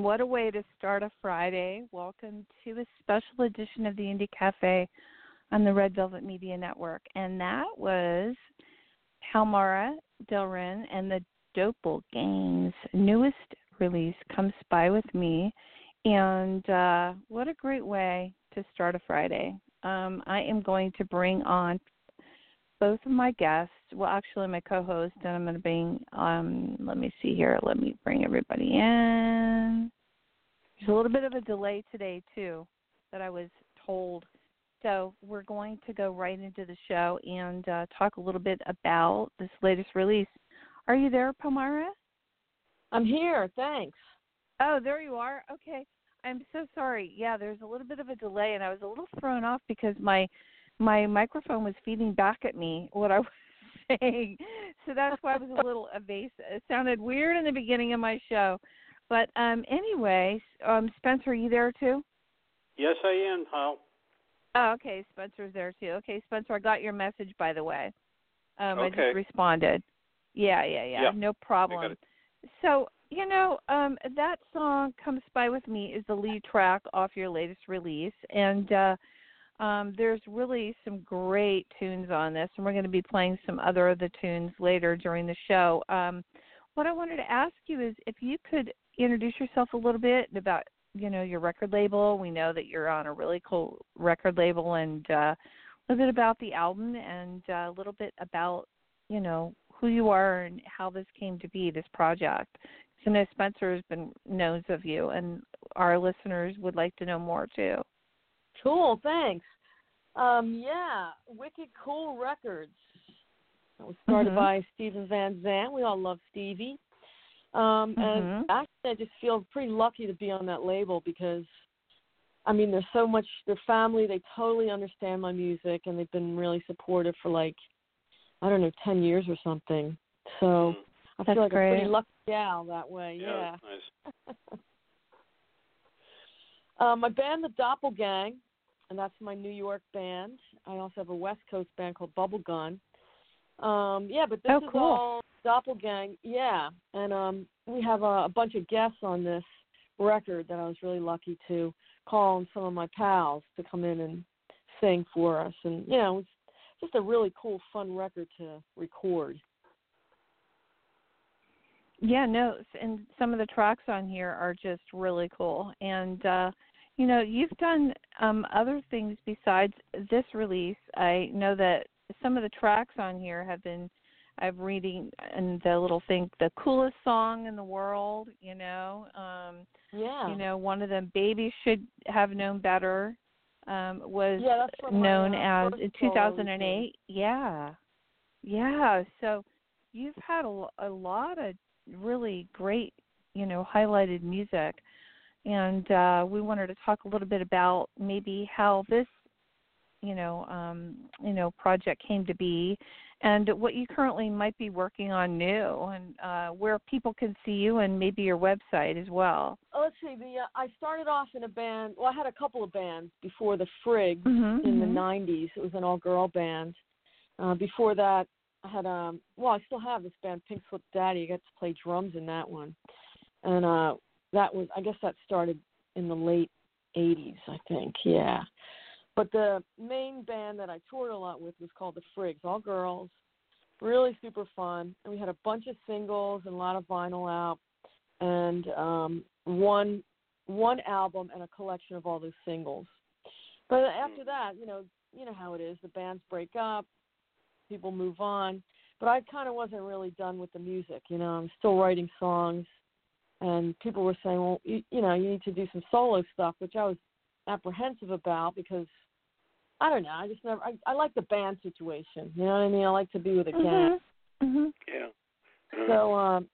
And what a way to start a Friday. Welcome to a special edition of the Indie Cafe on the Red Velvet Media Network. And that was Palmyra Delran and the Doppelgang's newest release, Come Spy With Me. And uh, what a great way to start a Friday. Um, I am going to bring on both of my guests. Well, actually, my co-host, and I'm going to bring. Um, let me see here. Let me bring everybody in. There's a little bit of a delay today too, that I was told. So we're going to go right into the show and uh, talk a little bit about this latest release. Are you there, Palmyra? I'm here. Thanks. Oh, there you are. Okay. I'm so sorry. Yeah, there's a little bit of a delay, and I was a little thrown off because my my microphone was feeding back at me what I saying. So that's why I was a little evasive. It sounded weird in the beginning of my show. But um anyway, um Spencer, are you there too? Yes, I am, Hal. Oh, okay. Spencer's there too. Okay, Spencer, I got your message by the way. Um okay. I just responded. Yeah, yeah, yeah. yeah. No problem. So, you know, um that song Come Spy With Me is the lead track off your latest release and uh um, there's really some great tunes on this, and we're going to be playing some other of the tunes later during the show. Um, what I wanted to ask you is if you could introduce yourself a little bit about you know your record label. We know that you're on a really cool record label, and uh, a little bit about the album, and uh, a little bit about you know who you are and how this came to be this project. So I know Spencer has been knows of you, and our listeners would like to know more too. Cool, thanks. Um, yeah, Wicked Cool Records. It was started Mhm. by Steven Van Zandt. We all love Stevie. Um, and Mhm. actually, I just feel pretty lucky to be on that label because, I mean, there's so much. Their family, they totally understand my music, and they've been really supportive for like, I don't know, ten years or something. So Mm. I That's feel like a great. pretty lucky gal that way. Yeah, yeah. nice. Uh, my band, the Doppelgang, and that's my New York band. I also have a West Coast band called Bubble Gun. Um, yeah, but this Oh, is cool. all Doppelgang. Yeah, and um, we have a, a bunch of guests on this record that I was really lucky to call on some of my pals to come in and sing for us. And you know, it's just a really cool, fun record to record. Yeah, no, and some of the tracks on here are just really cool. And uh you know, you've done um other things besides this release. I know that some of the tracks on here have been I'm reading and the little thing the coolest song in the world, you know. Um Yeah. you know, one of them babies should have known better um was Yeah, from my, known uh, as in 2008. Yeah. Yeah, so you've had a, a lot of really great, you know, highlighted music. And uh we wanted to talk a little bit about maybe how this, you know, um, you know, project came to be and what you currently might be working on new and uh where people can see you and maybe your website as well. Oh, let's see. The uh, I started off in a band. Well, I had a couple of bands before the Frig Mhm, in the mhm. '90s. It was an all-girl band. Uh, before that, I had um. Well, I still have this band, Pink Slip Daddy. I got to play drums in that one, and uh, that was. I guess that started in the late '80s. I think. Yeah. But the main band that I toured a lot with was called the Frigs, all girls, really super fun. And we had a bunch of singles and a lot of vinyl out, and um, one one album and a collection of all those singles. But after that, you know, you know how it is. The bands break up, people move on. But I kind of wasn't really done with the music. You know, I'm still writing songs, and people were saying, well, you, you know, you need to do some solo stuff, which I was apprehensive about because I don't know. I just never. I, I like the band situation. You know what I mean? I like to be with a gang. Mhm. Mhm. Yeah. So, um,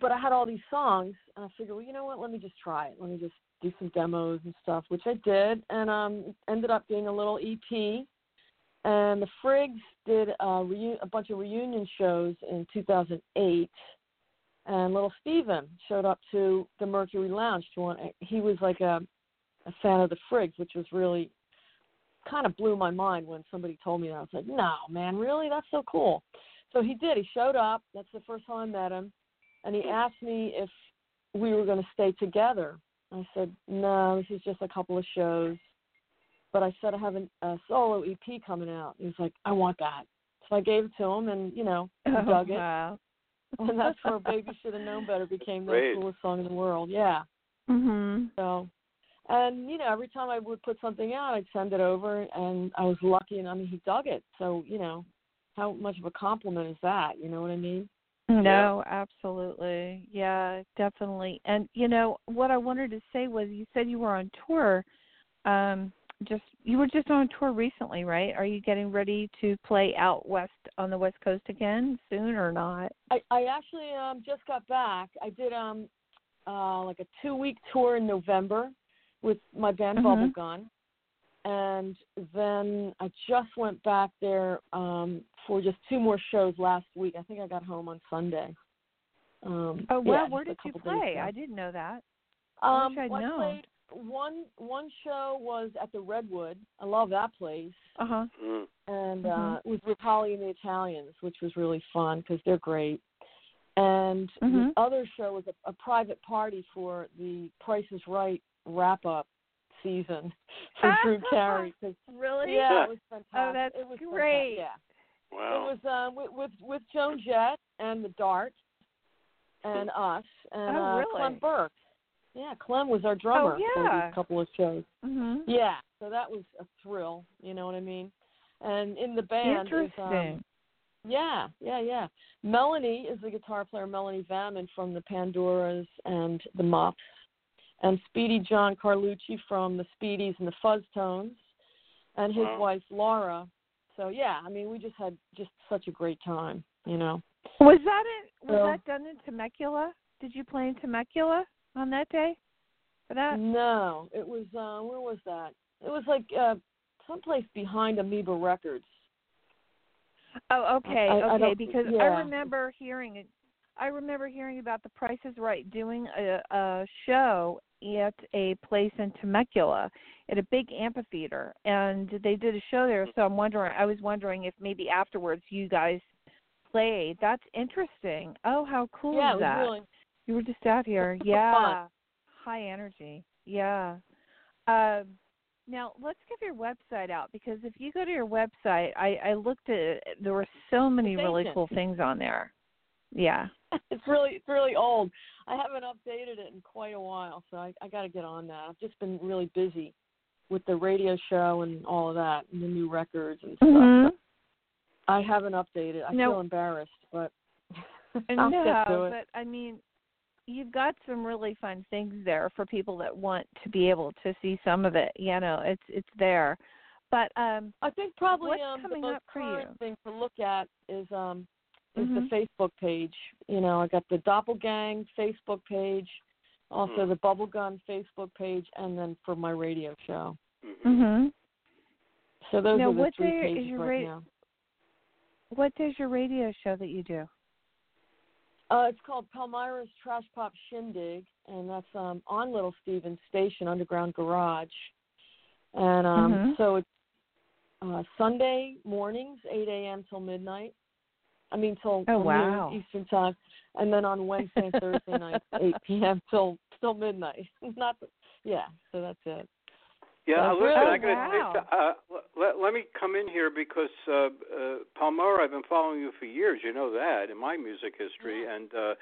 but I had all these songs, and I figured, well, you know what? Let me just try it. Let me just do some demos and stuff, which I did, and um, ended up being a little EP. And the Frigs did a, reu- a bunch of reunion shows in 2008, and little Steven showed up to the Mercury Lounge to one. He was like a, a fan of the Frigs, which was really kind of blew my mind when somebody told me that. I was like, no, man, really? That's so cool. So he did. He showed up. That's the first time I met him, and he asked me if we were going to stay together. I said, no, this is just a couple of shows. But I said I have a, a solo EP coming out. He was like, I want that. So I gave it to him, and you know, he oh, dug it. Wow. And that's where "Baby Should Have Known Better" became the Great. coolest song in the world. Yeah. Mhm. So, and you know, every time I would put something out, I'd send it over, and I was lucky, and I mean, he dug it. So, you know, how much of a compliment is that? You know what I mean? No, absolutely. Yeah, definitely. And you know, what I wanted to say was you said you were on tour um just you were just on tour recently, right? Are you getting ready to play out west on the west coast again soon or not? I, I actually um just got back. I did um uh like a two week tour in November with my band Mhm. Bubble Gun. And then I just went back there um for just two more shows last week. I think I got home on Sunday. Um Oh, yeah, where did you play? I didn't know that. Um, wish I'd well, I played one one show was at the Redwood. I love that place, Uh-huh. Mm. and Mhm. uh, it was with Holly and the Italians, which was really fun because they're great. And Mhm. the other show was a, a private party for the Price is Right wrap up season for Drew Carey. 'cause- Really? yeah, it was fantastic. Oh, that's it was fantastic. great. Yeah, Wow. it was uh, with, with with Joan Jett and the Dart and us and Oh, uh. Clem Burke. Yeah, Clem was our drummer for Oh, yeah. these couple of shows. Mhm. Yeah, so that was a thrill. You know what I mean? And in the band is Interesting. um, yeah, yeah, yeah. Melanie is the guitar player, Melanie Vammen from the Pandoras and the Muffs, and Speedy John Carlucci from the Speedies and the Fuzz Tones, and his Wow. wife Laura. So yeah, I mean, we just had just such a great time. You know. Was that in was So- that done in Temecula? Did you play in Temecula on that day? For that? No, it was uh where was that? It was like uh someplace behind Amoeba Records. Oh, okay, I- I okay. don't- because I remember hearing it. I remember hearing about the Price is Right doing a, a show at a place in Temecula at a big amphitheater, and they did a show there. So I'm wondering. I was wondering if maybe afterwards you guys played. That's interesting. Oh, how cool yeah, is it was that? really You were just out here. Yeah. High energy. Yeah. Um, now let's give your website out because if you go to your website, I, I looked at it. There were so many really cool things on there. Yeah. it's really it's really old. I haven't updated it in quite a while, so I, I got to get on that. I've just been really busy with the radio show and all of that, and the new records and stuff. Mhm. I haven't updated. I No. feel embarrassed, but I'll no, get to it. but I mean, you've got some really fun things there for people that want to be able to see some of it. You know, it's it's there. But um, I think probably What's um, the most up for current you? thing to look at is um is Mhm. the Facebook page. You know, I got the Doppelgang Facebook page, also Hmm. the Bubblegun Facebook page, and then for my radio show. Mhm. So those Now, are the what three day is pages your right ra- now. What is your radio show that you do? Uh, it's called Palmyra's Trash Pop Shindig, and that's um, on Little Stevens Station Underground Garage. And um, Mhm. so it's uh, Sunday mornings, 8 a.m. till midnight. I mean, till, Oh, wow. Eastern time, and then on Wednesday and Thursday nights, 8 p.m. till till midnight. Not, the, yeah. So that's it. Yeah, That's listen, really- I gotta wow. uh, let, let me come in here because uh, uh, Palmyra, I've been following you for years. You know that in my music history, and uh,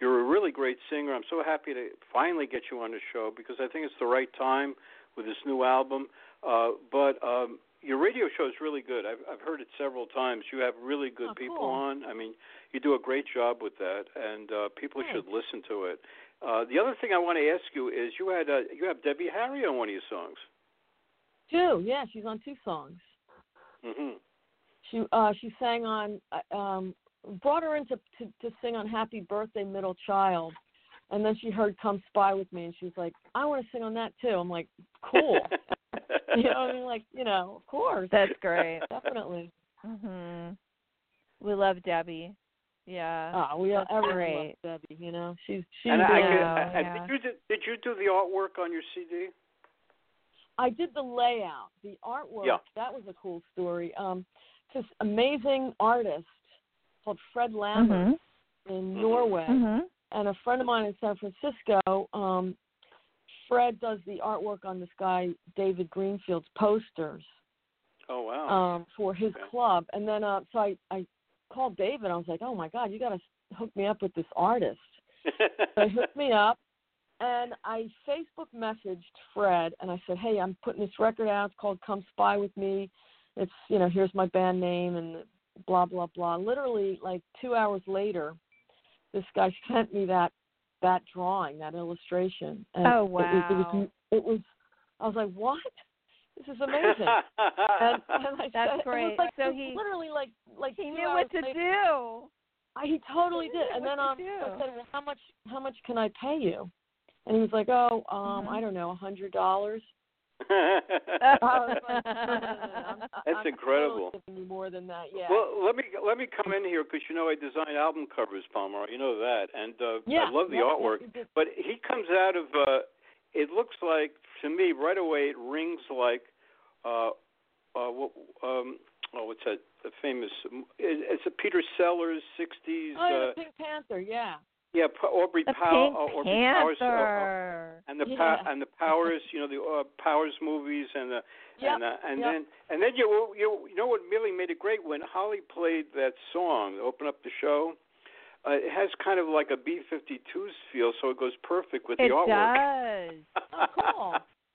you're a really great singer. I'm so happy to finally get you on the show because I think it's the right time with this new album. Uh, but um, your radio show is really good. I've, I've heard it several times. You have really good Oh, people cool. on. I mean, you do a great job with that, and uh, people Thanks. should listen to it. Uh, the other thing I want to ask you is you had uh, you have Debbie Harry on one of your songs. Two. Yeah, she's on two songs. hmm She uh she sang on uh, um brought her in to, to to sing on Happy Birthday Middle Child, and then she heard Come Spy with Me, and she was like, I want to sing on that too. I'm like, cool. you know, I mean, like you know, of course, That's great. definitely. mhm. We love Debbie. Yeah. Oh, we That's everyone great. loves Debbie. You know, she's she's. and I, I, could, I, I- yeah. did you did you do the artwork on your CD? I did the layout, the artwork. Yeah. That was a cool story. Um, this amazing artist called Fred Lammers Mhm. in Mhm. Norway. Mhm. and a friend of mine in San Francisco, um, Fred does the artwork on this guy David Greenfield's posters Oh wow. um, for his Okay. club. And then uh, so I I called David. I was like, oh my God, you got to hook me up with this artist. So he hooked me up, and I Facebook messaged Fred, and I said, "Hey, I'm putting this record out. It's called Come Spy with Me. It's you know, here's my band name and blah blah blah." Literally, like two hours later, this guy sent me that that drawing, that illustration. And Oh, It was, it was wow. it was. I was like, "What? This is amazing." and, and I That's said, It great. was like, So he- literally like like He knew what to later, do. I, he totally did. And then um. I said, well, how much how much can I pay you? And he was like, oh, um, Mhm. I don't know, a hundred dollars. I was like, "No, no, no, no, I'm- That's I'm incredible. Totally giving you more than that, yeah. Well, let me let me come in here because you know I design album covers, Palmer. You know that, and uh, yeah, I love the yeah, yeah, artwork. you. But he comes out of. uh It looks like to me right away. It rings like. uh uh what um oh what's that the famous it, it's a Peter Sellers 60s Oh, yeah, uh the Pink Panther, yeah. Yeah Pa- Aubrey The Powell Pink uh, Aubrey Powers uh, uh, and the Yeah. pa- and the powers you know the uh, powers movies and the Yep, and uh, and yep. then and then you you you know what really made it great when Holly played that song to open up the show. Uh, it has kind of like a B-52s feel, so it goes perfect with It the artwork. It does. Oh, cool.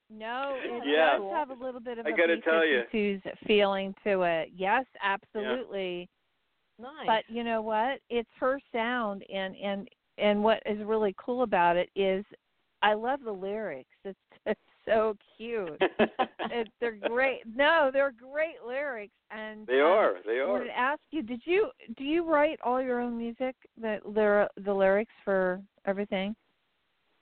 No, it Yeah. does have a little bit of I a gotta tell you. B-52s feeling to it. Yes, absolutely. nice. But you know what? It's her sound, and and and what is really cool about it is, I love the lyrics. It's it's so cute. it, they're great. No, they're great lyrics, and they um, are. They are. I are. wanted to ask you: Did you do you write all your own music? The the the lyrics for everything?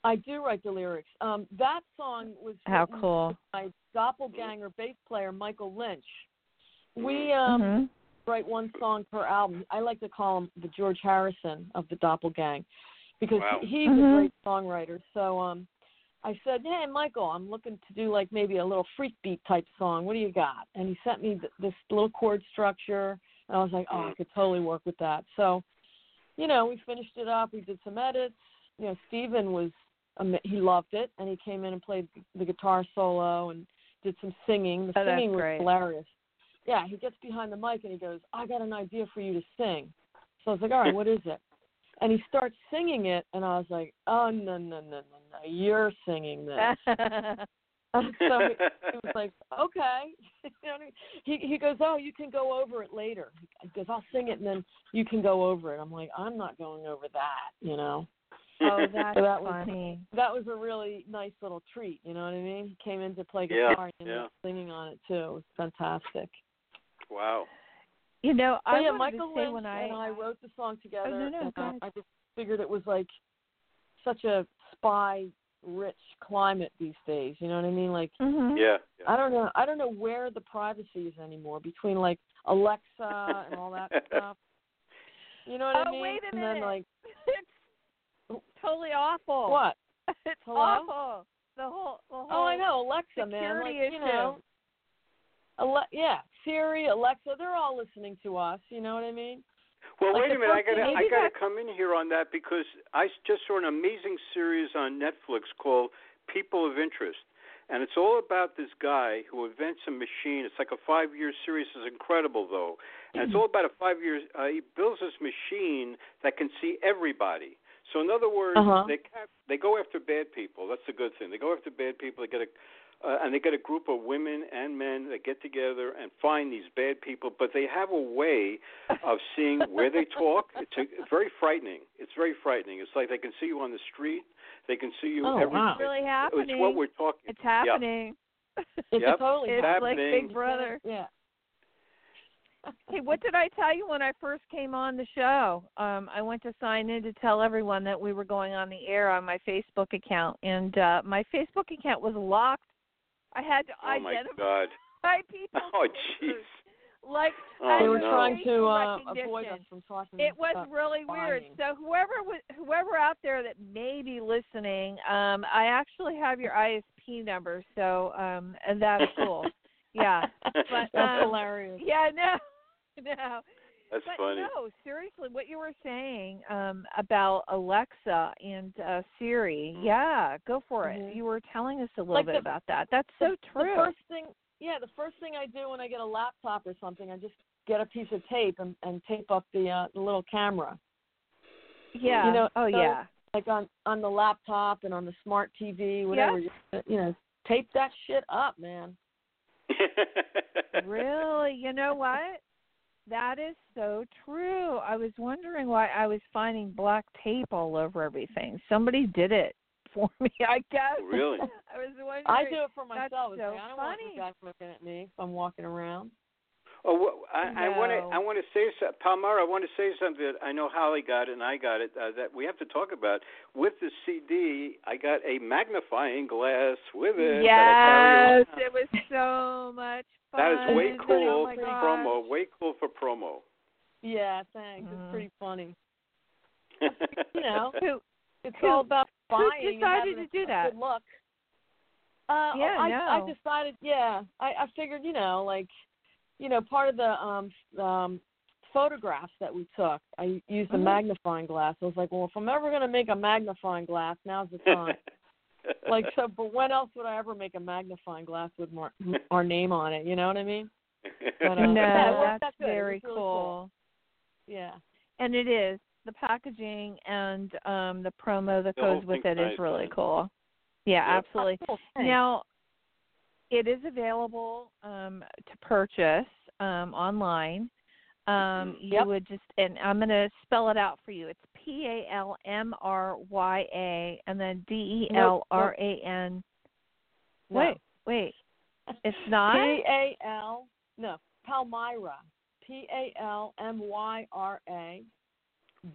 I do write the lyrics. Um, that song was How cool! by doppelganger bass player Michael Lynch. We um Mhm. Write one song per album. I like to call him the George Harrison of the Doppelgang because Wow. he, he's Mhm. a great songwriter. So um I said, "Hey, Michael, I'm looking to do like maybe a little freak beat type song. What do you got?" And he sent me th- this little chord structure, and I was like, "Oh, I could totally work with that." So, you know, we finished it up. We did some edits. You know, Steven was um, he loved it, and he came in and played the guitar solo and did some singing. The Oh, singing was great. hilarious. Yeah, he gets behind the mic and he goes, "I got an idea for you to sing." So I was like, "All right, what is it?" And he starts singing it, and I was like, "Oh no, no, no, no, no! You're singing this." so he, he was like, "Okay." you know what I mean? He he goes, "Oh, you can go over it later." He goes, "I'll sing it, and then you can go over it." I'm like, "I'm not going over that," you know. oh, that's So that was- funny. That was a really nice little treat. You know what I mean? He came in to play Yeah, guitar and yeah. was singing on it too. It was fantastic. Wow. You know, But I yeah, Michael to say Lynch when I, and I wrote the song together. Oh, no, no, and go ahead. I just figured it was like such a spy-rich climate these days. You know what I mean? Like Mhm. Yeah. yeah. I don't know. I don't know where the privacy is anymore between like Alexa and all that stuff. You know what Oh, I mean? wait a and minute. then like it's totally awful. what? It's Hello? awful. The whole, the whole. Oh, I know Alexa, man. security Like you issue. know, Ale- yeah, Siri, Alexa, they're all listening to us. You know what I mean? Well, Like wait a minute. I got to I got to that's- come in here on that because I just saw an amazing series on Netflix called People of Interest, and it's all about this guy who invents a machine. It's like a five-year series. It's incredible though, and it's all about a five-year. Uh, he builds this machine that can see everybody. So in other words, Uh-huh. they cap- they go after bad people. That's the good thing. They go after bad people. They get a uh, and they get a group of women and men that get together and find these bad people, but they have a way of seeing where they talk. It's a, very frightening. It's very frightening. It's like they can see you on the street. They can see you Oh, every wow. It's really It's happening. what we're talking. It's happening. It's Yep. totally It's like. Big Brother. Yeah. Hey, what did I tell you when I first came on the show? Um, I went to sign in to tell everyone that we were going on the air on my Facebook account, and uh, my Facebook account was locked. I had to Oh my identify God! people. Oh jeez! Like Oh I they was were no! trying to uh, avoid us from talking. It was about really weird. So whoever was, whoever out there that may be listening, um, I actually have your ISP number, so um, and that's cool. Yeah, but That's um, hilarious. yeah, no, no. That's but funny. no, seriously, what you were saying um, about Alexa and uh, Siri, yeah, go for it. You were telling us a little Like bit the- about that. That's so the, true. The first thing, yeah, the first thing I do when I get a laptop or something, I just get a piece of tape and, and tape up the uh, the little camera, yeah. you know, oh so- yeah. like on on the laptop and on the smart TV, whatever. You, you know, tape that shit up, man. really? You know what? That is so true. I was wondering why I was finding black tape all over everything. Somebody did it for me, I guess. Oh, really? I was wondering. I do it for myself. It's so like, I don't want funny. this guy looking at me if I'm walking around. Oh, well, I, I want to. I want to say, so- Palmyra. I want to say something. That I know Holly got it, and I got it. Uh, that we have to talk about. With the CD, I got a magnifying glass with it. that I carry Yes, it was so much fun. That is way Oh cool my for gosh. promo. Way cool for promo. Yeah, thanks. Mhm. It's pretty funny. You know, Who? it's Who- all about buying and decided to do a that? Good luck. Uh, Yeah, I, I no. decided. Yeah, I, I figured. You know, like, you know, part of the um um photographs that we took, I used a Mhm. magnifying glass. I was like, well, if I'm ever gonna make a magnifying glass, now's the time. like, so, but when else would I ever make a magnifying glass with more, our name on it? You know what I mean? But, uh, no, yeah, it that's out good. It very was really cool. cool. Yeah. And it is the packaging and um the promo that The goes with it is really man. cool. Yeah, Yep. absolutely. Cool. Now, it is available um, to purchase um, online. Um, you Yep. would just, and I'm going to spell it out for you. It's P A L M R Y A and then D E L R A N. Wait, wait. It's not? P A L no Palmyra. P A L M Y R A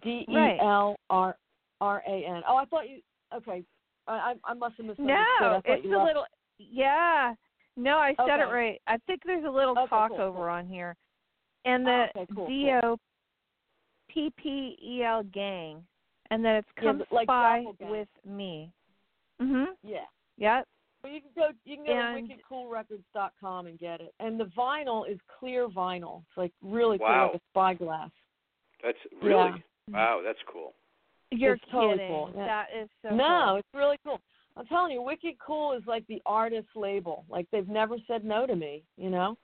D E L R R A N. Oh, I thought you. Okay, I I, I must have misunderstood. No, it's a left- little. Yeah. No, I said it right. I think there's a little Okay, talk cool, over cool. on here. And Oh, the okay, cool, D O P P E L gang, and then it's come but like spy with me. Mhm. Yeah. Yep. Well, you can go. You can go And- to wickedcoolrecords.com and get it. And the vinyl is clear vinyl. It's like really cool, Wow. like a spyglass. That's really Yeah. wow. That's cool. You're It's totally kidding. cool, yeah. That is so no, cool. it's really cool. I'm telling you, Wicked Cool is like the artist label. Like they've never said no to me. You know.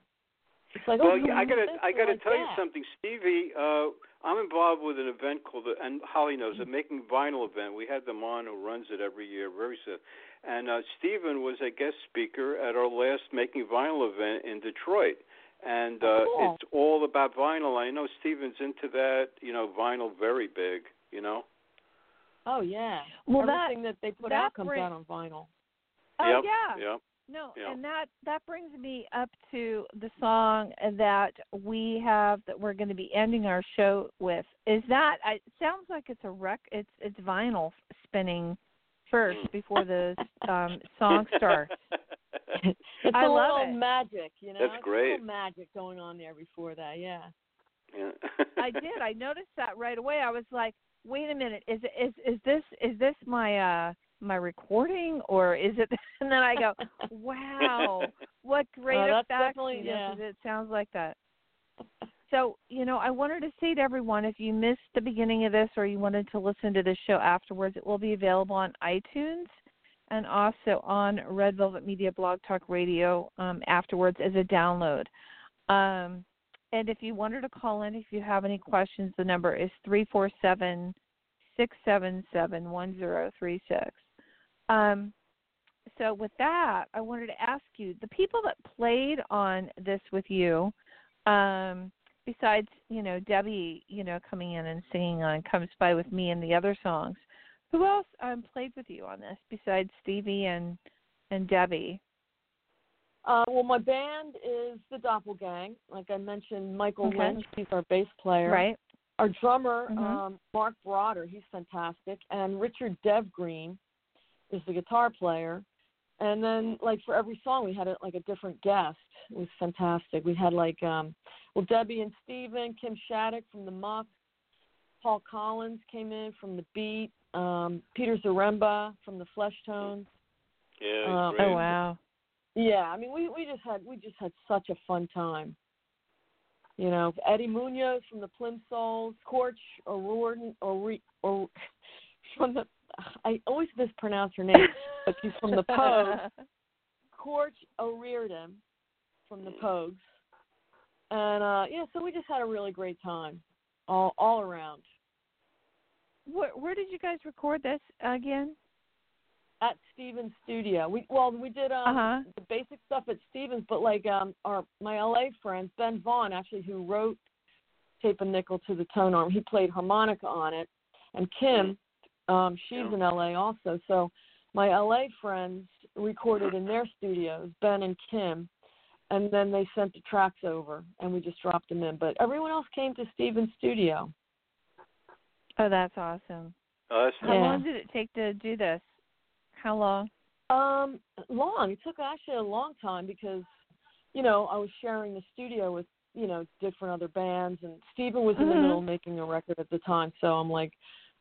It's like, Well, oh, yeah, I gotta, I gotta like tell you something, Stevie. Uh, I'm involved with an event called, the, and Holly knows it, Making Vinyl event. We had them on who runs it every year, very soon. And uh, Steven was a guest speaker at our last Making Vinyl event in Detroit. And uh, Oh, cool. it's all about vinyl. I know Steven's into that. You know, vinyl very big. You know. Oh yeah. Well, that Everything that, they put that out comes bring- out on vinyl. Oh yep. yeah. Yep. No, Yeah. and that that brings me up to the song that we have that we're going to be ending our show with. Is that it sounds like it's a rec it's it's vinyl spinning first Mm. before the um song starts. it's I a love little it. magic, you know. That's It's great. A little magic going on there before that, yeah. yeah. I did. I noticed that right away. I was like, "Wait a minute. Is it is is this is this my uh my recording or is it?" And then I go, "Wow, what great Oh, that's effects!" definitely- you know, yeah. it sounds like that. So, you know, I wanted to say to everyone if you missed the beginning of this or you wanted to listen to the show afterwards, it will be available on iTunes and also on Red Velvet Media Blog Talk Radio um, afterwards as a download. Um, and if you wanted to call in, if you have any questions, the number is three four seven six seven seven one zero three six. Um, so with that, I wanted to ask you the people that played on this with you, um, besides you know Debbie, you know coming in and singing on Come Spy with Me" and the other songs, who else um, played with you on this besides Stevie and and Debbie? Uh, well, my band is the Doppelgang. Like I mentioned, Michael Okay. Lynch, he's our bass player. Right. Our drummer, Mhm. um, Mark Brotter, he's fantastic. And Richard Dev Greene is the guitar player. And then, like for every song, we had a, like a different guest. It was fantastic. We had like, um, well, Debbie and Steven, Kim Shattuck from the Muck, Paul Collins came in from the Beat, um, Peter Zaremba from the Flesh Tones. yeah. Um, great. Oh wow. Yeah, I mean, we we just had we just had such a fun time. You know, Eddie Munoz from the Plimsouls, Cait O'Riordan, or or from the I always mispronounce her name, but she's from the Pogues. Cait O'Riordan from the Pogues, and uh yeah, so we just had a really great time, all all around. Where, where did you guys record this again? At Stevens Studio. We well we did um Uh-huh. the basic stuff at Stevens, but like um our my LA friend Ben Vaughn actually who wrote Tape a Nickel to the Tone Arm, he played harmonica on it, and Kim, um she's Yeah. in LA also. So my LA friends recorded in their studios, Ben and Kim, and then they sent the tracks over and we just dropped them in. But everyone else came to Stevens Studio. Oh, that's awesome. Oh, that's How Yeah. long did it take to do this? How long? Um, long. It took actually a long time because, you know, I was sharing the studio with, you know, different other bands and Steven was in the Mhm. middle of making a record at the time, so I'm like,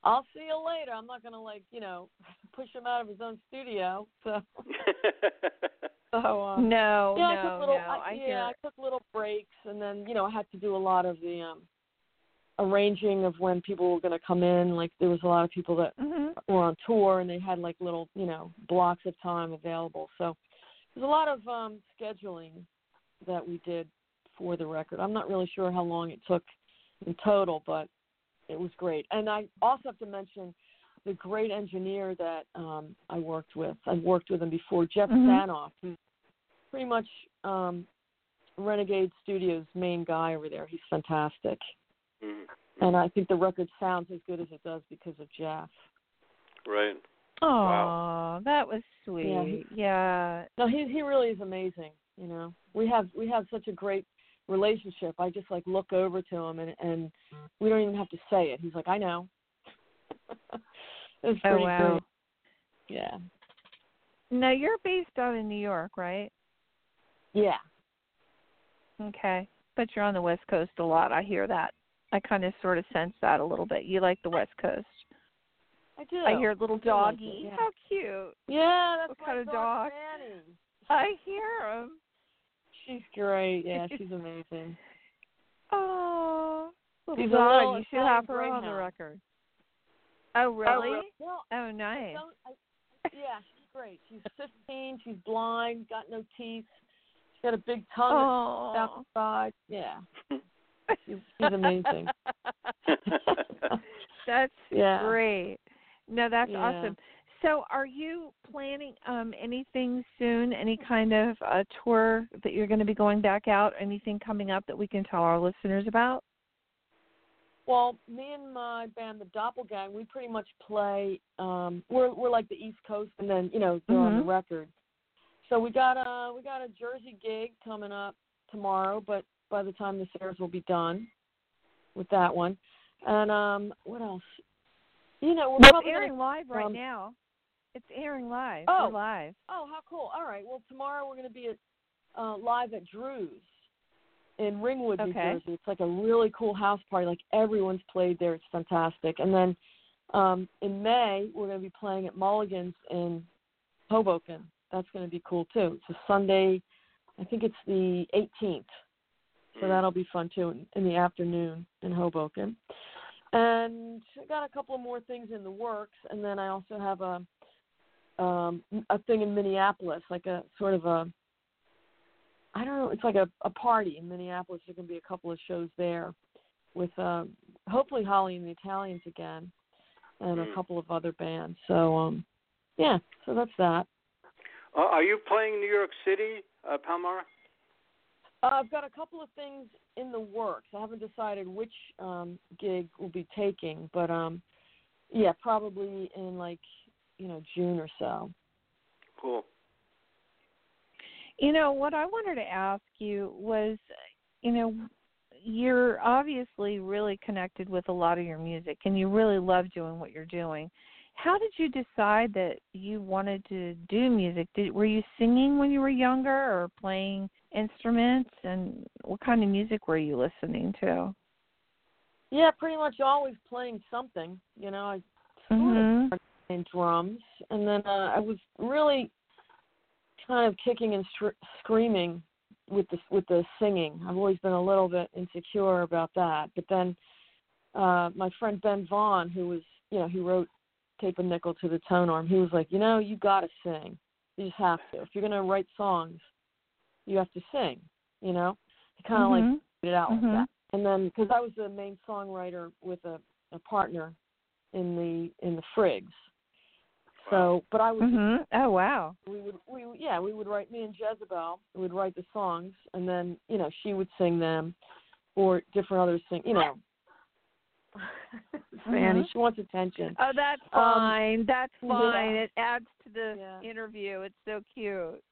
I'll see you later. I'm not gonna like, you know, push him out of his own studio. So so um No, yeah, I no, took little no. I, I yeah, hear. I took little breaks and then, you know, I had to do a lot of the um arranging of when people were gonna come in. Like there was a lot of people that hmm were on tour and they had like little, you know, blocks of time available. So there's a lot of um scheduling that we did for the record. I'm not really sure how long it took in total, but it was great. And I also have to mention the great engineer that um I worked with. I've worked with him before, Geoff Mhm. Sanoff, who's pretty much um Renegade Studios main guy over there. He's fantastic. Mhm. And I think the record sounds as good as it does because of Geoff. Right. Oh, Wow. that was sweet. Yeah, Yeah. No, he he really is amazing. You know, we have we have such a great relationship. I just like look over to him and and we don't even have to say it. He's like, I know. it's Oh, wow. great. Yeah. Now you're based out in New York, right? Yeah. Okay. But you're on the West Coast a lot. I hear that. I kind of sort of sense that a little bit. You like the West Coast. I do. I hear a little I do like it, doggy. yeah. How cute. Yeah, that's What my kind of dog? Fanny. I hear him. She's great. Yeah, she's amazing. Oh, She's a dog. little You should have her on the record. Oh, oh really? Well, Oh, nice. I, yeah, she's great. She's 15. She's blind. Got no teeth. She's got a big tongue Oh. out the side. Yeah, she's, she's amazing. That's Yeah. great. No, that's Yeah. awesome. So, are you planning um anything soon? Any kind of uh, tour that you're going to be going back out? Anything coming up that we can tell our listeners about? Well, me and my band, the Doppelgang, we pretty much play. um We're we're like the East Coast, and then you know they're on the Mhm. record. So we got a we got a Jersey gig coming up tomorrow, but by the time this airs, we'll be done with that one. And um what else? You know, we're Well, probably airing gonna, live right um, now. It's airing live. Oh. We're live. Oh, how cool! All right. Well, tomorrow we're going to be at uh, live at Drew's in Ringwood, New Okay. Jersey. It's like a really cool house party. Like everyone's played there. It's fantastic. And then um, in May we're going to be playing at Mulligan's in Hoboken. That's going to be cool too. It's a Sunday. I think it's the 18th. So Mm. that'll be fun too in, the afternoon in Hoboken. And I got a couple of more things in the works, and then I also have a um a thing in Minneapolis, like a sort of a I don't know, it's like a, a party in Minneapolis. There's gonna be a couple of shows there with um hopefully Holly and the Italians again and a Mm. couple of other bands. So um yeah, so that's that. Uh, are you playing New York City, uh, Palmyra? Uh, I've got a couple of things in the works. I haven't decided which um gig we'll be taking, but um yeah, probably in like, you know, June or so. Cool. You know, what I wanted to ask you was, you know, you're obviously really connected with a lot of your music and you really love doing what you're doing. How did you decide that you wanted to do music? Did were you singing when you were younger or playing instruments and what kind of music were you listening to? Yeah, pretty much always playing something. You know, I sort Mhm. of playing drums, and then uh, I was really kind of kicking and str- screaming with the with the singing. I've always been a little bit insecure about that. But then uh my friend Ben Vaughn, who was you know, he wrote Tape a Nickel to the Tone Arm, he was like, you know, you gotta sing. You just have to. If you're gonna write songs, you have to sing. You know, he kind of Mhm. like put it out Mhm. like that. And then because I was the main songwriter with a, a partner in the in the Frigs. So, but I was Mhm. Oh wow. we would we yeah we would write me and Jezebel would write the songs and then you know she would sing them or different others sing you know Fanny Mhm. she wants attention Oh, that's Um, fine. that's yeah. fine. It adds to the Yeah. interview. It's so cute.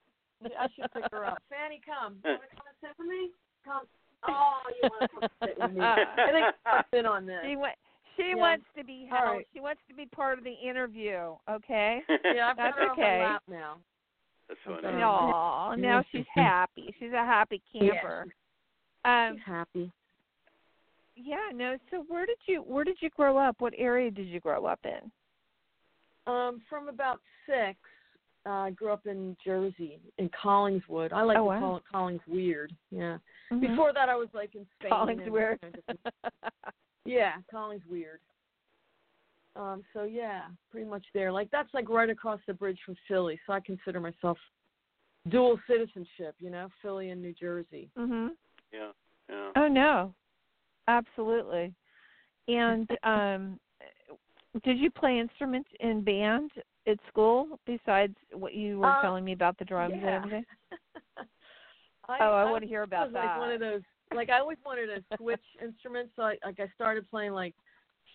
I should pick her up Fanny come you want to come and sit with me come oh you want to come sit with me I think she's in on this She wa- She Yeah. wants to be All held. right. She wants to be part of the interview. Okay. yeah I've That's got her okay. on my lap now That's Okay. funny. No, now she's happy. She's a happy camper. Um, she's happy yeah, no. So where did you where did you grow up? What area did you grow up in? Um, from about six, uh, I grew up in Jersey, in Collingswood. I like Oh, to wow. call it Collings Weird. Yeah. Mhm. Before that, I was like in Spain. Collins and Weird. kind of- yeah, Collings Weird. Um, so yeah, pretty much there. Like that's like right across the bridge from Philly. So I consider myself dual citizenship. You know, Philly and New Jersey. mhm. Yeah. Yeah. Oh no, absolutely. And um, did you play instruments in band at school besides what you were Uh, telling me about the drums and everything? I, Oh, I wanna hear about was Like one that. of those. Like I always wanted to switch instruments. So I, like I started playing like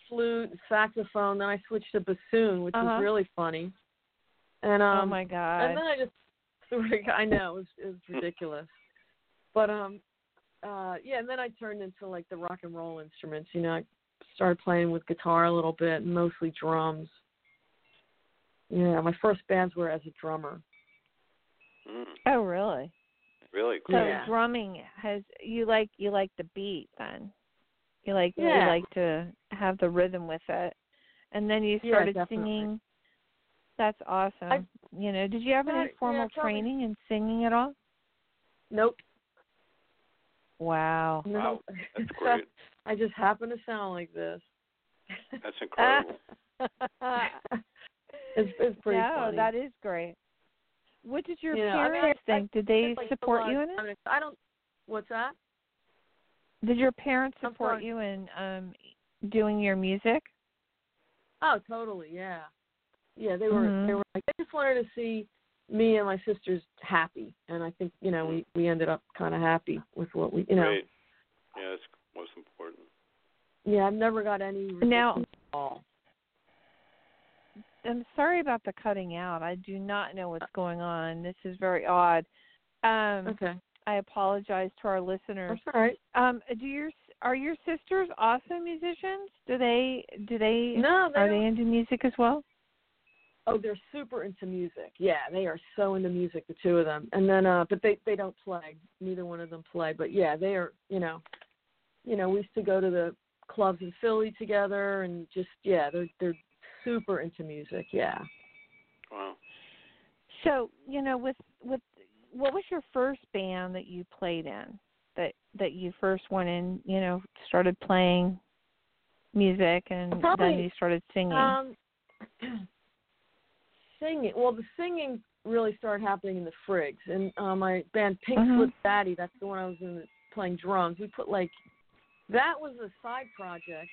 flute, saxophone. Then I switched to bassoon, which Uh-huh. was really funny. And um, oh my god. and then I just, I know it was it was ridiculous, but um, uh, yeah. And then I turned into like the rock and roll instruments. You know, I started playing with guitar a little bit, mostly drums. Yeah, my first bands were as a drummer. Mm, oh really? really So cool. Yeah. drumming has you like you like the beat then. You like Yeah. you like to have the rhythm with it. And then you started definitely. singing. That's awesome. you know, did you have any Right, formal probably. training in singing at all? Nope. Wow. No. Wow, that's great. I just happen to sound like this. That's incredible. it's it's pretty no, funny. that is great. What did your You know, I mean, parents I- I think? Did they like support a you in it? I don't. What's that? Did your parents support you in um doing your music? Oh, totally. Yeah. Yeah, they were. Mhm. They were like they just wanted to see me and my sisters happy, and I think you know we we ended up kind of happy with what we you know. Great. Yeah, that's most important. Yeah, I've never got any Now- at all. I'm sorry about the cutting out. I do not know what's going on. This is very odd. Um Okay, I apologize to our listeners. that's all right. Um do your are your sisters also musicians? Do they do they No, they are don't- they into music as well? Oh, they're super into music. Yeah, they are so into music, the two of them. And then, uh, but they they don't play. Neither one of them play. But yeah, they are. You know, you know, we used to go to the clubs in Philly together, and just yeah, they're they're super into music. Yeah. Wow. So, you know, with with what was your first band that you played in? That that you first went in, you know, started playing music and Probably, then you started singing. Um, singing. Well, the singing really started happening in the Frigs, and uh, my band Pink Mhm. Slip Daddy. That's the one I was in playing drums. We put like that was a side project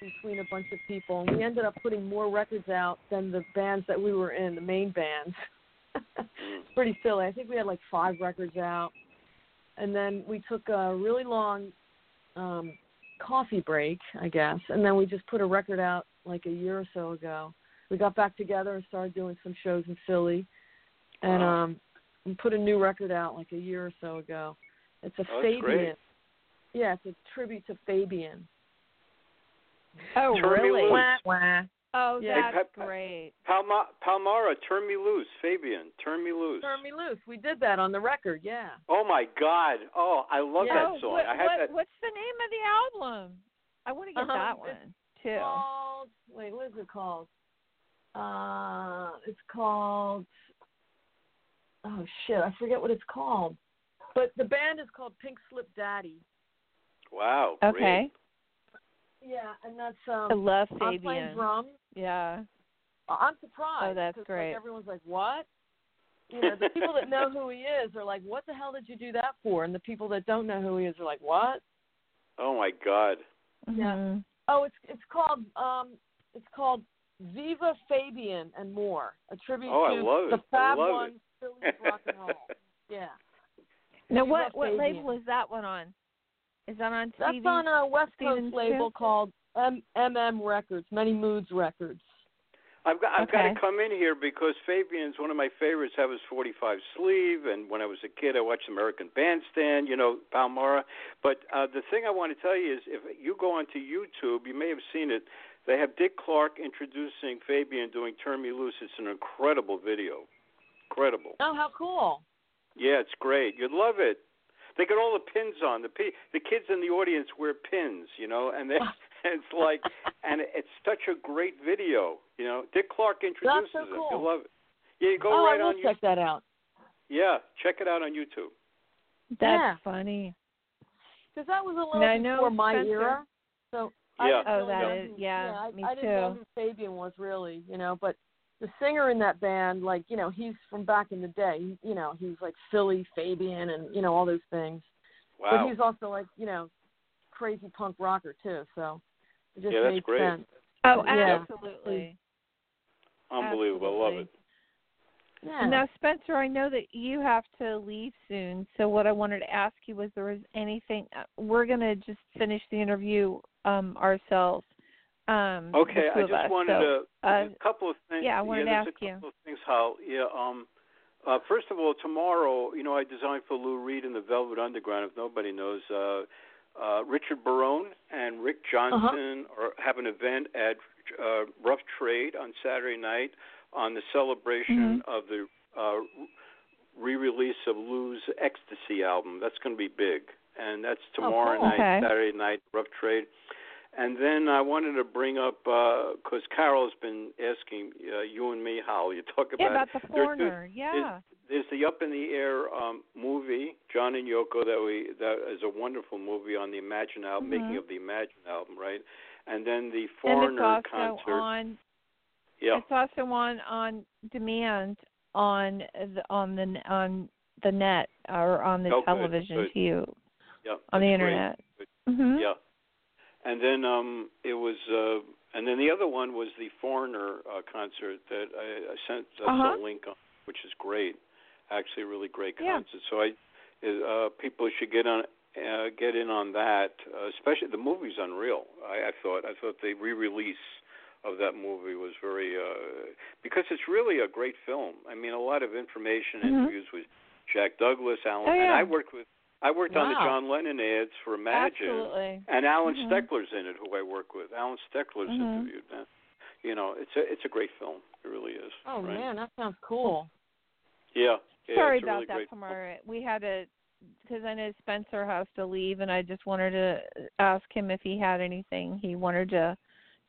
between a bunch of people, and we ended up putting more records out than the bands that we were in, the main bands. Pretty silly. I think we had like five records out, and then we took a really long um, coffee break, I guess, and then we just put a record out like a year or so ago. We got back together and started doing some shows in Philly, and Wow. um, we put a new record out like a year or so ago. It's a Oh, Fabian. great. Yeah, it's a tribute to Fabian. oh, Turn Me really? Loose. Wah, wah. Oh, Yeah. that's Hey, Pep- great. Palma, Palmyra, turn me loose, Fabian, turn me loose. Turn me loose. We did that on the record. Yeah. Oh my God! Oh, I love Yeah. that song. what, I had what, that. what's the name of the album? I want to get Uh-huh. that It's one too. Called wait, what is it called? Uh, it's called. Oh shit, I forget what it's called. But the band is called Pink Slip Daddy. Wow. Okay. Great. Yeah, and that's um. I love I'm playing drums. Yeah. I'm surprised. Oh, that's great. Like, everyone's like, "What?" You know, the people that know who he is are like, "What the hell did you do that for?" And the people that don't know who he is are like, "What?" Oh my God. Yeah. Mhm. Oh, it's it's called um it's called Viva Fabian and more, a tribute Oh, I to love the it. I Fab love One it. Phillies rock and roll. Yeah, Now Viva what what Fabian. label is that one on? Is that on TV? that's TV? on a West Stevens Coast label too? called M MM Records, Many Moods Records. I've got I've got to come in here because Fabian's one of my favorites. Have his 45 sleeve, and when I was a kid, I watched American Bandstand. You know, Palmyra. But uh, the thing I want to tell you is, if you go onto YouTube, you may have seen it. They have Dick Clark introducing Fabian doing "Turn Me Loose." It's an incredible video. Incredible. Oh, how cool! Yeah, it's great. You'd love it. They got all the pins on. The p- the kids in the audience wear pins, you know, and they it's like and it's such a great video, you know. Dick Clark introduces That's so it. cool. You'll love it. Yeah, you go oh, right I will on check that out. Yeah, check it out on YouTube. That's Yeah. funny. Because that was a little Now, I know before my Spencer- era. So I Yeah. Oh, really that know is- who, yeah, I, me I didn't know who Fabian was really, you know, but the singer in that band, like, you know, he's from back in the day. He, you know, he's like Philly Fabian and, you know, all those things. Wow. But he's also like, you know, crazy punk rocker too, so it just Yeah, that's made great. sense. Oh, Yeah. absolutely. Unbelievable. I love it. Yeah. Now, Spencer, I know that you have to leave soon. So, what I wanted to ask you was, there was anything? uh, We're gonna just finish the interview um, ourselves. Um, Okay, I just us. wanted so, to uh, a couple of things. yeah, I wanted to ask a you. of things, Hal. Yeah, um uh first of all, tomorrow, you know, I designed for Lou Reed and the Velvet Underground, if nobody knows, uh uh Richard Barone and Rick Johnson Uh-huh. are have an event at uh Rough Trade on Saturday night on the celebration Mm-hmm. of the uh re-release of Lou's Ecstasy album. That's going to be big. And that's tomorrow Oh, cool. night, Okay. Saturday night, Rough Trade. And then I wanted to bring up because Carol's been asking uh, you and me how you talk about yeah, about the there's- foreigner. Yeah. there's the Up in the Air um, movie, John and Yoko, that we that is a wonderful movie on the Imagine album, Mhm. making of the Imagine album, right? And then the foreigner and it's also concert. on. yeah, It's also on on demand on the on the on the net or on the Oh, television good. to you yeah, on the internet. Good. hmm Yeah. And then um it was uh and then the other one was the Foreigner uh concert that I, I sent us Uh-huh. a link on, which is great. Actually a really great Yeah. concert. So I uh people should get on uh, get in on that, uh, especially the movie's unreal. I, I thought I thought the re-release of that movie was very uh because it's really a great film. I mean a lot of information Mhm. interviews with Jack Douglas, Alan Oh, and. I worked with I worked on the John Lennon ads for Imagine. Absolutely. And Alan Mhm. Steckler's in it, who I work with. Alan Steckler's Mhm. interviewed. Man. You know, it's a it's a great film. It really is. oh right? man, that sounds cool. Yeah. yeah Sorry about really that, great We had to because I know Spencer has to leave, and I just wanted to ask him if he had anything he wanted to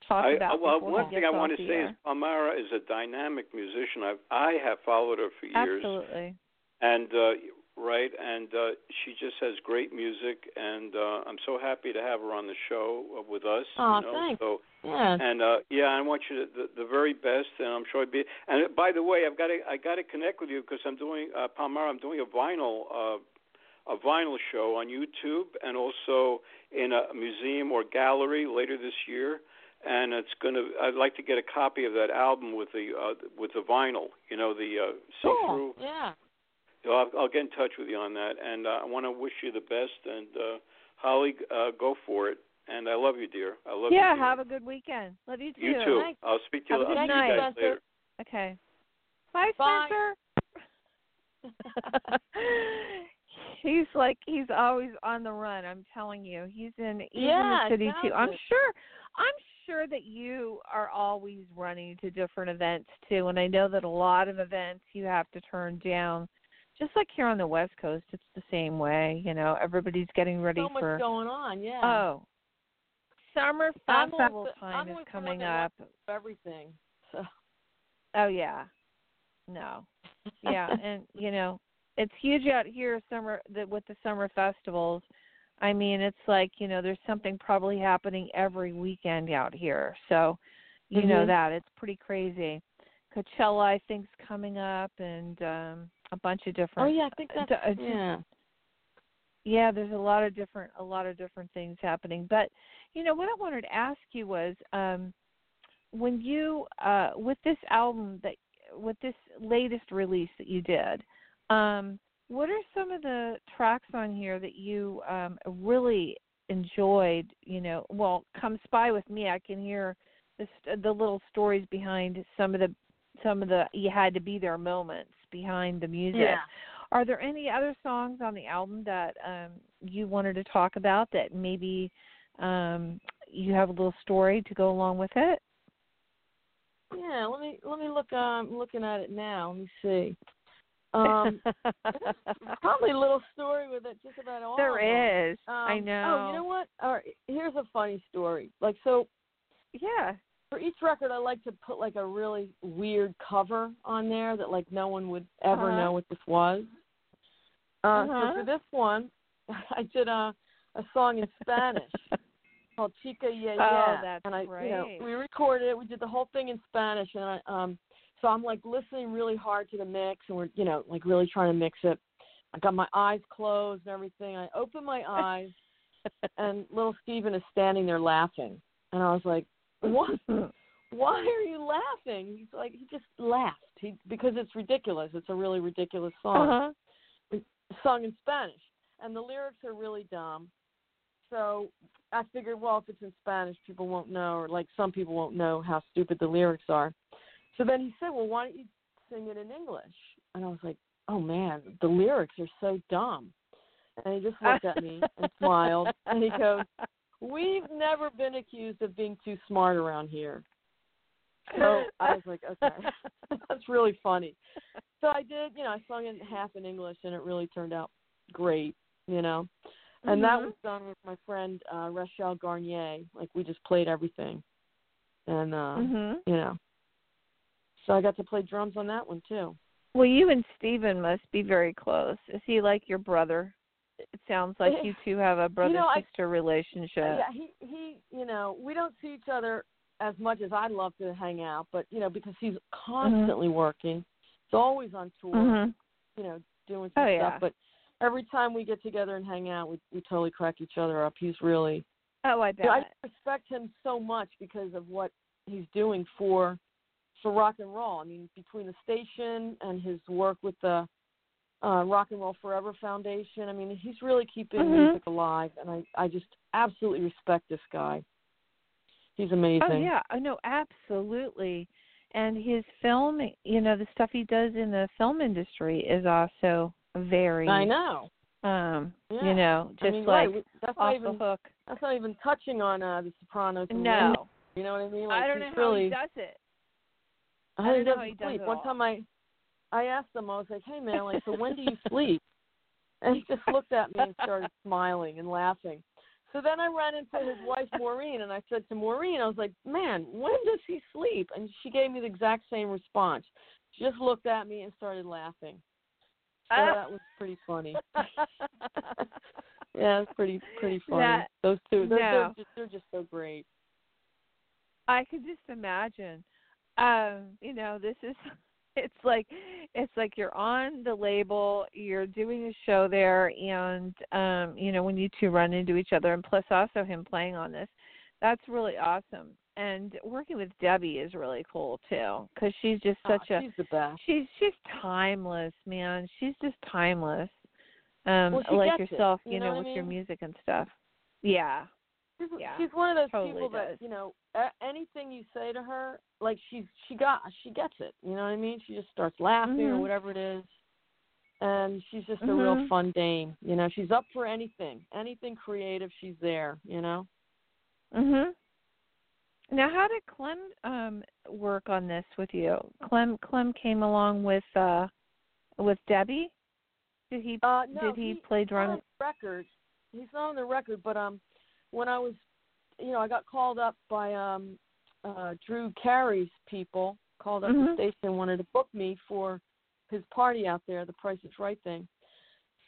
talk I, about. well, one thing I want to say air. is Palmyra is a dynamic musician. I've I have followed her for years, Absolutely. and uh, right, and uh, she just has great music, and uh, I'm so happy to have her on the show uh, with us. Aw, you know, thanks. So Yeah. And uh yeah, I want you to the, the very best, and I'm sure I'd be. And by the way, I've got to I got to connect with you because I'm doing uh, Palmar. I'm doing a vinyl uh, a vinyl show on YouTube, and also in a museum or gallery later this year. And it's gonna. I'd like to get a copy of that album with the uh, with the vinyl. You know, the uh, see through. Cool. Yeah. So I'll, I'll get in touch with you on that, and uh, I want to wish you the best. And uh, Holly, uh, go for it. And I love you, dear. I love Yeah, you. dear. have a good weekend. Love you too. You too. Thanks. I'll speak to you. Have a I'll good see you night. guys later. Okay. Bye, Bye. Spencer. he's like he's always on the run. I'm telling you, he's in he's Yeah, in the city it too. I'm sure. I'm sure that you are always running to different events too, and I know that a lot of events you have to turn down. Just like here on the West Coast, it's the same way. You know, everybody's getting ready so much for going on. Yeah. oh, summer festival time I'm is always the one coming up. Everything. So. Oh yeah. No. Yeah, and you know, it's huge out here summer the, with the summer festivals. I mean, it's like you know, there's something probably happening every weekend out here. So, you mm-hmm. know that it's pretty crazy. Coachella, I think's coming up, and um a bunch of different. Oh yeah, I think that's uh, yeah. Yeah, there's a lot of different a lot of different things happening. But you know what I wanted to ask you was um when you uh with this album that with this latest release that you did, um what are some of the tracks on here that you um really enjoyed, you know, well, come spy with me. I can hear the the little stories behind some of the some of the you had to be there moments behind the music. Yeah. Are there any other songs on the album that um, you wanted to talk about that maybe um, you have a little story to go along with it? Yeah, let me let me look. Uh, I'm looking at it now. Let me see. Um, probably a little story with it, just about all. There is. Um, I know. Oh, you know what? All right, here's a funny story. Like so. Yeah. For each record, I like to put like a really weird cover on there that like no one would ever uh-huh. know what this was. Uh, uh-huh. So for this one, I did a a song in Spanish called Chica Yeah Oh, Yeah, that's and I great. you know we recorded it. We did the whole thing in Spanish, and I um so I'm like listening really hard to the mix, and we're you know like really trying to mix it. I got my eyes closed and everything. I open my eyes, and little Steven is standing there laughing, and I was like, "What? Why are you laughing?" He's like, he just laughed. He because it's ridiculous. It's a really ridiculous song Uh-huh. sung in Spanish, and the lyrics are really dumb. So I figured, well, if it's in Spanish, people won't know, or like some people won't know how stupid the lyrics are. So then he said, well, why don't you sing it in English? And I was like, oh man, the lyrics are so dumb. And he just looked at me and smiled, and he goes, we've never been accused of being too smart around here. So I was like, okay, that's really funny. So I did, you know, I sung it half in English, and it really turned out great, you know. And that Mhm. was done with my friend uh Rachel Garnier. Like we just played everything, and uh Mhm. you know, so I got to play drums on that one too. Well, you and Steven must be very close. Is he like your brother? It sounds like eh, you two have a brother know, I- sister relationship. Uh, yeah, he he, you know, we don't see each other as much as I'd love to hang out, but you know, because he's mm-hmm. constantly working, he's always on tour. Mhm. you know, doing oh, some Oh, stuff. yeah. But every time we get together and hang out, we we totally crack each other up. He's really Oh, I bet. I respect him so much because of what he's doing for for rock and roll. I mean, between the station and his work with the uh Rock and Roll Forever Foundation, I mean, he's really keeping Mhm. music alive and I I just absolutely respect this guy. He's amazing. Oh yeah, oh no, absolutely. And his film, you know, the stuff he does in the film industry is also very I know. um, Yeah. you know, just I mean, like right, that's not off even the hook. that's not even touching on uh The Sopranos. No. You know what I mean? Like, I don't know he's how really, he does it. I I don't know how he does it One all. time I I asked him, I was like, Hey man, like so when do you sleep? And he just looked at me and started smiling and laughing. So then I ran into his wife Maureen and I said to Maureen, I was like, Man, when does he sleep? And she gave me the exact same response. She just looked at me and started laughing. So Ah. that was pretty funny. yeah, it's pretty pretty funny. That- Those two, they're, no. they're just they're just so great. I could just imagine. Um, you know, this is it's like it's like you're on the label, you're doing a show there and um, you know, when you two run into each other and plus also him playing on this. That's really awesome. And working with Debbie is really cool too cuz she's just Oh, such a she's the best. she's she's timeless, man. She's just timeless. Um Well, like gets it, yourself, you you know know, what I with your music and stuff. Yeah. She's, Yeah, she's one of those totally people does. that you know a- anything you say to her, like she's she got she gets it. You know what I mean? She just starts laughing or Mhm. whatever it is, and she's just a real Mhm. fun dame. You know, she's up for anything, anything creative. She's there. You know. Mhm. Now, how did Clem um work on this with you? Clem Clem came along with uh with Debbie. Did he Uh, no, did he, he play drums? record. He's not on the record, but um, when I was, you know, I got called up by um, uh, Drew Carey's people called up Mhm. the station and wanted to book me for his party out there, the Price is Right thing.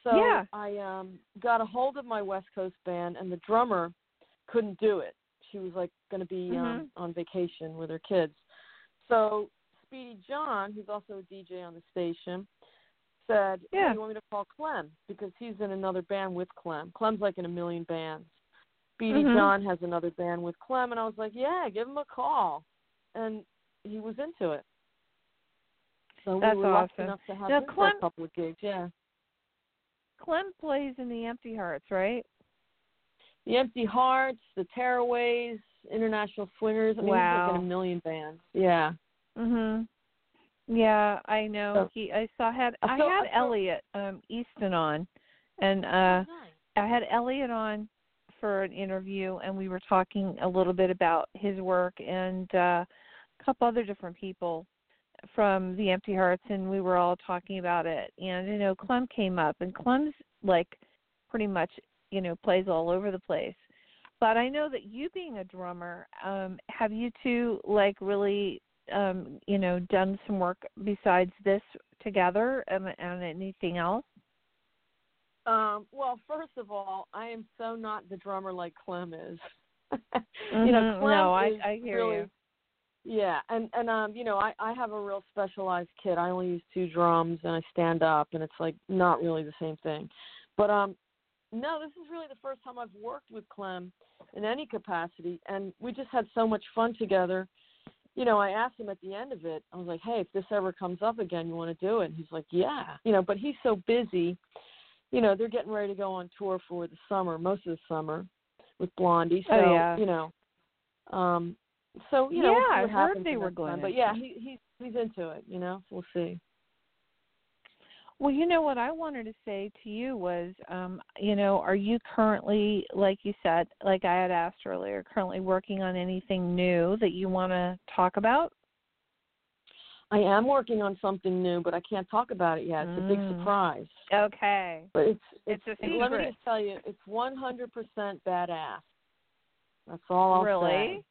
So Yeah. I um got a hold of my West Coast band, and the drummer couldn't do it. She was like going to be um, on vacation with her kids. So Speedy John, who's also a DJ on the station, said, Yeah. "Hey, you want me to call Clem because he's in another band with Clem. Clem's like in a million bands. Speedy Mhm. John has another band with Clem, and I was like, yeah, give him a call, and he was into it. So That's we were lucky awesome. enough to have Now, him for Clem- a couple of gigs. Yeah, Clem plays in the Empty Hearts, right? the Empty Hearts, the Tearaways, International Swingers. I mean, he's like Wow. in a million bands. Yeah. Mhm. Yeah, I know. So- he I saw had I So- had Elliot um Easton on and uh nice. I had Elliot on for an interview and we were talking a little bit about his work and uh a couple other different people from the Empty Hearts and we were all talking about it. And you know, Clem came up and Clem's like pretty much, you know, plays all over the place. But I know that you being a drummer, um, have you two like really um, you know, done some work besides this together and, and anything else? Um, well, first of all, I am so not the drummer like Clem is. you Mhm. know, Clem no, I I hear really, you. Yeah, and and um, you know, I I have a real specialized kit. I only use two drums and I stand up, and it's like not really the same thing. But um, no, this is really the first time I've worked with Clem in any capacity, and we just had so much fun together. You know, I asked him at the end of it. I was like, "Hey, if this ever comes up again, you want to do it?" And he's like, "Yeah." You know, but he's so busy. You know, they're getting ready to go on tour for the summer, most of the summer, with Blondie. So Oh, yeah. you know, um, so you know, Yeah, I heard they were going. But yeah, he he's he's into it. You know, we'll see. Well, you know what I wanted to say to you was, um, you know, are you currently, like you said, like I had asked earlier, currently working on anything new that you want to talk about? I am working on something new, but I can't talk about it yet. It's a big Mm. surprise. Okay. But it's It's it's, a and let me just tell you, it's 100% badass. That's all I'll really? say.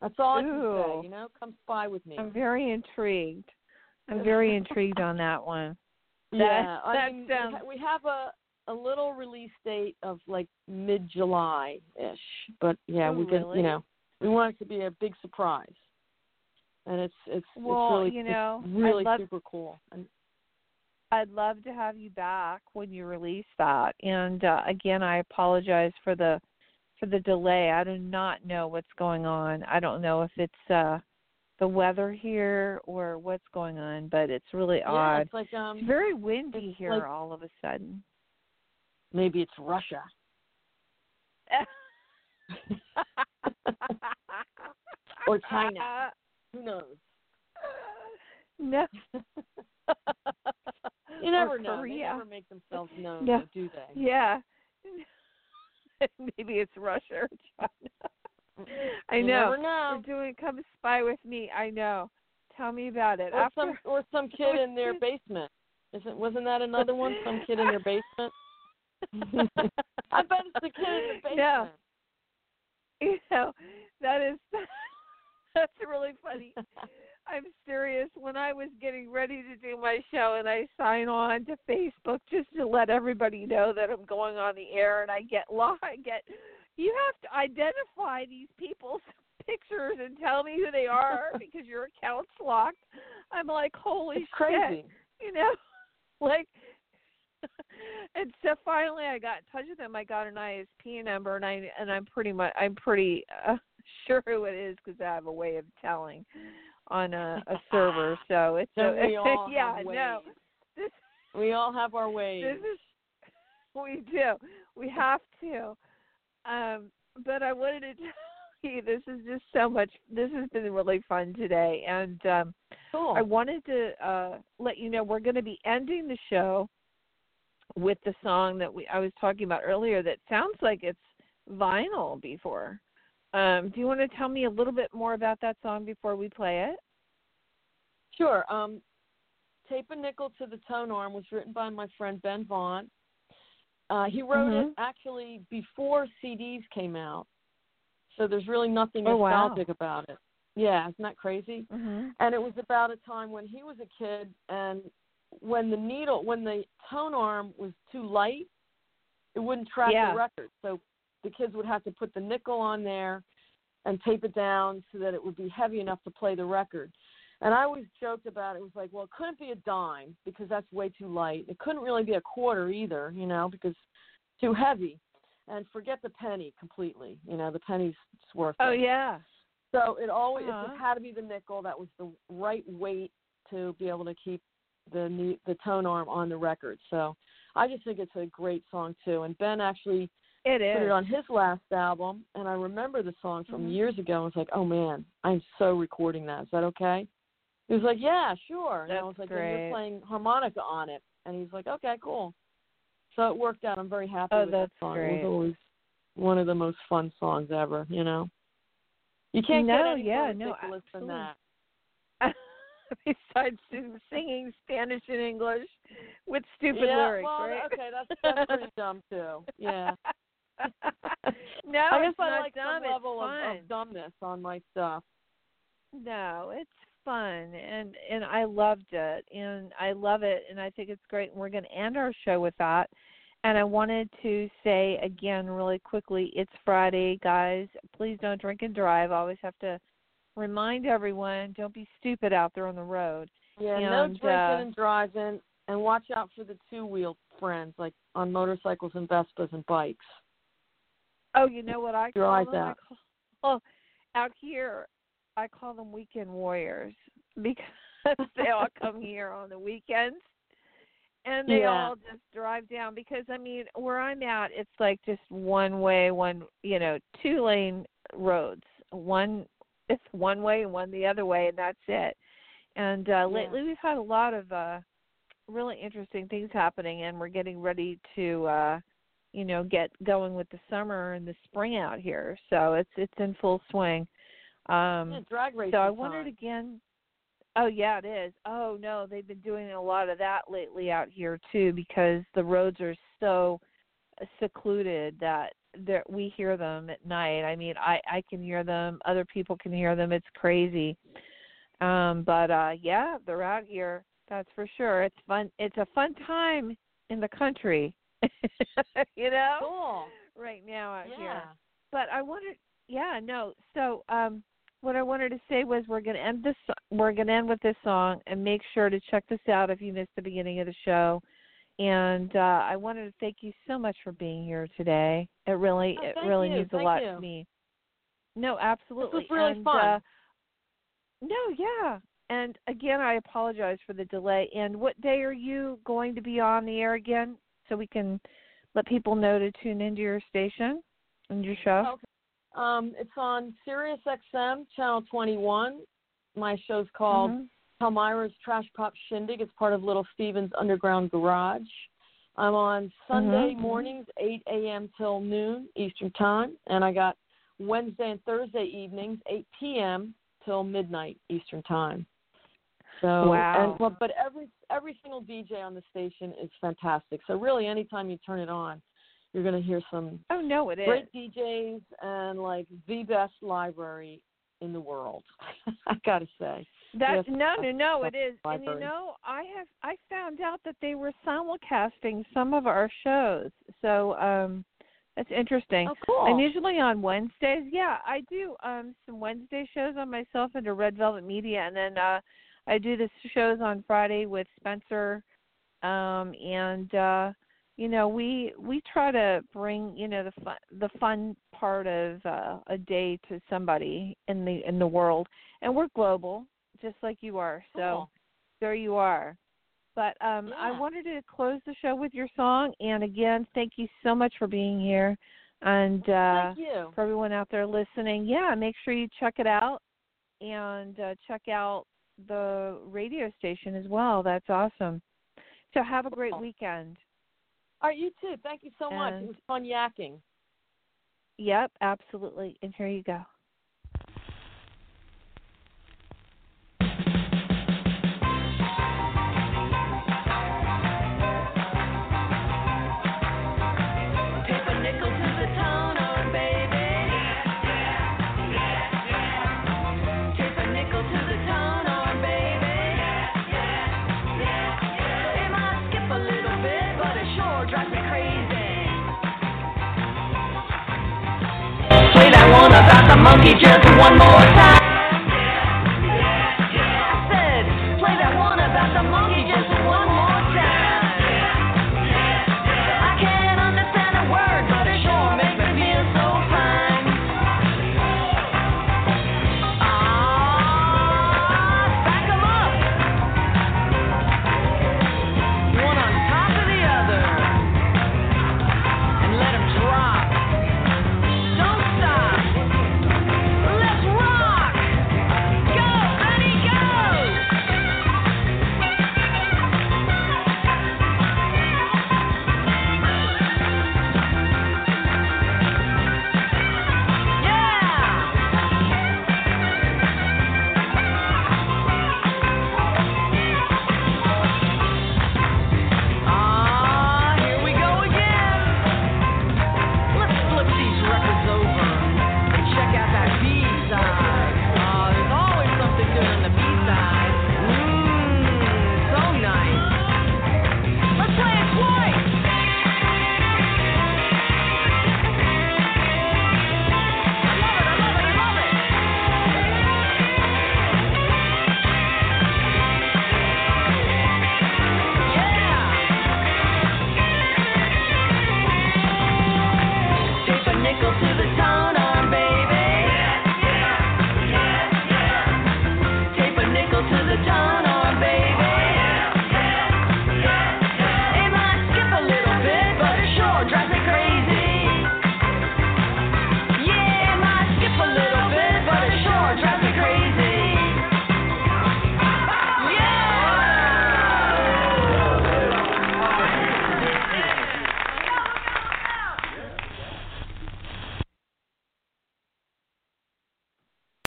That's all I can say. You know, come spy with me. I'm very intrigued. I'm very intrigued on that one. yeah, I that mean, sounds- we, have a a little release date of like mid July ish, but yeah, we can really? you know we want it to be a big surprise, and it's it's Well, it's really you know, really love- super cool. And I'd love to have you back when you release that. And uh, again, I apologize for the for the delay. I do not know what's going on. I don't know if it's uh the weather here or what's going on, but it's really yeah, odd. it's like um It's very windy it's here like- all of a sudden. maybe it's Russia. Or China. Who knows? No. You never Or know. They Korea. never make themselves known, No. do they? Yeah. Maybe it's Russia or China. I You know. Never know. We're doing come spy with me. I know. Tell me about it. Or After some or some kid in their basement. Isn't wasn't that another one? Some kid in their basement. I bet it's the kid in the basement. No. you know, that is that's really funny. I'm serious. When I was getting ready to do my show and I sign on to Facebook just to let everybody know that I'm going on the air and I get I get you have to identify these people's pictures and tell me who they are because your account's locked. I'm like, holy It's crazy. shit. You know? Like and so finally I got in touch with them. I got an ISP number and I and I'm pretty much I'm pretty uh, sure who it is because I have a way of telling on a, a server. So it's Don't a, we all yeah have ways? no this We all have our ways. this is we do we have to. Um, but I wanted to tell you this is just so much. This has been really fun today, and um, cool. I wanted to uh, let you know we're going to be ending the show with the song that we I was talking about earlier. That sounds like it's vinyl before. Um, do you want to tell me a little bit more about that song before we play it? Sure. Um, Tape a Nickel to the Tone Arm was written by my friend Ben Vaughn. Uh, he wrote Mhm. it actually before CDs came out, so there's really nothing Oh, wow. nostalgic about it. Yeah, isn't that crazy? Mm-hmm. And it was about a time when he was a kid and when the needle when the tone arm was too light, it wouldn't track Yeah. the record. So the kids would have to put the nickel on there and tape it down so that it would be heavy enough to play the record. And I always joked about it. It was like, well, it couldn't be a dime because that's way too light. It couldn't really be a quarter either, you know, because too heavy. And forget the penny completely. You know, the penny's worth Oh it. yeah. So it always Uh-huh. it had to be the nickel. That was the right weight to be able to keep the the tone arm on the record. So I just think it's a great song too. And Ben actually It is. put it on his last album, and I remember the song from Mhm. years ago. I was like, oh man, I'm so recording that. Is that okay? He was like, yeah, sure. and I was like, great. and you're playing harmonica on it, and he's like, okay, cool. So it worked out. I'm very happy Oh, with that song. great. It was always one of the most fun songs ever. You know, you can't No, get any yeah, more no, ridiculous than that. Besides singing Spanish and English with stupid yeah, lyrics, well, right? okay, that's that's pretty dumb too. Yeah. no, I guess it's I not like dumb. some level it's of, fun. of dumbness on my stuff. No, it's fun and and I loved it and I love it and I think it's great and we're going to end our show with that. And I wanted to say again really quickly, it's Friday, guys. Please don't drink and drive. I always have to remind everyone, don't be stupid out there on the road. Yeah, no And, drinking uh, and driving, and watch out for the two-wheel friends, like on motorcycles and Vespas and bikes. Oh, you know what I Your call eyes them? I out. call, oh, out here, I call them weekend warriors because they all come here on the weekends, and they Yeah. all just drive down. Because I mean, where I'm at, it's like just one way, one you know, two lane roads. One it's one way and one the other way, and that's it. And uh lately, we've had a lot of uh really interesting things happening, and we're getting ready to. uh you know get going with the summer and the spring out here. So it's it's in full swing. Um yeah, drag racing so i wondered again oh yeah it is. Oh no they've been doing a lot of that lately out here too because the roads are so secluded that there we hear them at night. I mean i i can hear them. Other people can hear them. It's crazy. Um but uh yeah they're out here that's for sure. It's fun it's a fun time in the country you know Cool. right now out Yeah. here but I wanted, yeah, no. So, um, what I wanted to say was we're going to end this. We're going to end with this song, and make sure to check this out if you missed the beginning of the show. And uh, I wanted to thank you so much for being here today. It really, Oh, it really you. means a lot you. to me. No, absolutely. This was really and, fun. Uh, no, yeah. And again, I apologize for the delay. And what day are you going to be on the air again, so we can let people know to tune into your station and your show? Okay. Um, it's on Sirius XM channel 21. My show's called Mhm. Palmyra's Trash Pop Shindig. It's part of Little Steven's Underground Garage. I'm on Sunday Mhm. mornings, 8 a.m. till noon Eastern Time, and I got Wednesday and Thursday evenings, 8 p.m. till midnight Eastern Time. So, Wow. And, well, but every every single DJ on the station is fantastic. So really, anytime you turn it on, you're going to hear some Oh no, it is. great DJs and like the best library in the world. I gotta say. That Yes, no, no, no, it is. And you know, I have I found out that they were simulcasting some of our shows. So um that's interesting. Oh, cool. I'm usually on Wednesdays. Yeah, I do um some Wednesday shows on myself under Red Velvet Media and then uh I do the shows on Friday with Spencer um and uh you know we we try to bring you know the fun the fun part of uh, a day to somebody in the in the world. And we're global just like you are. So Cool. there you are. But um i wanted to close the show with your song. And again thank you so much for being here. And uh for everyone out there listening yeah make sure you check it out. And uh check out the radio station as well that's awesome so have a great weekend All right, you too. Thank you so much. It was fun yakking. Yep, absolutely. And here you go. A monkey just one more time.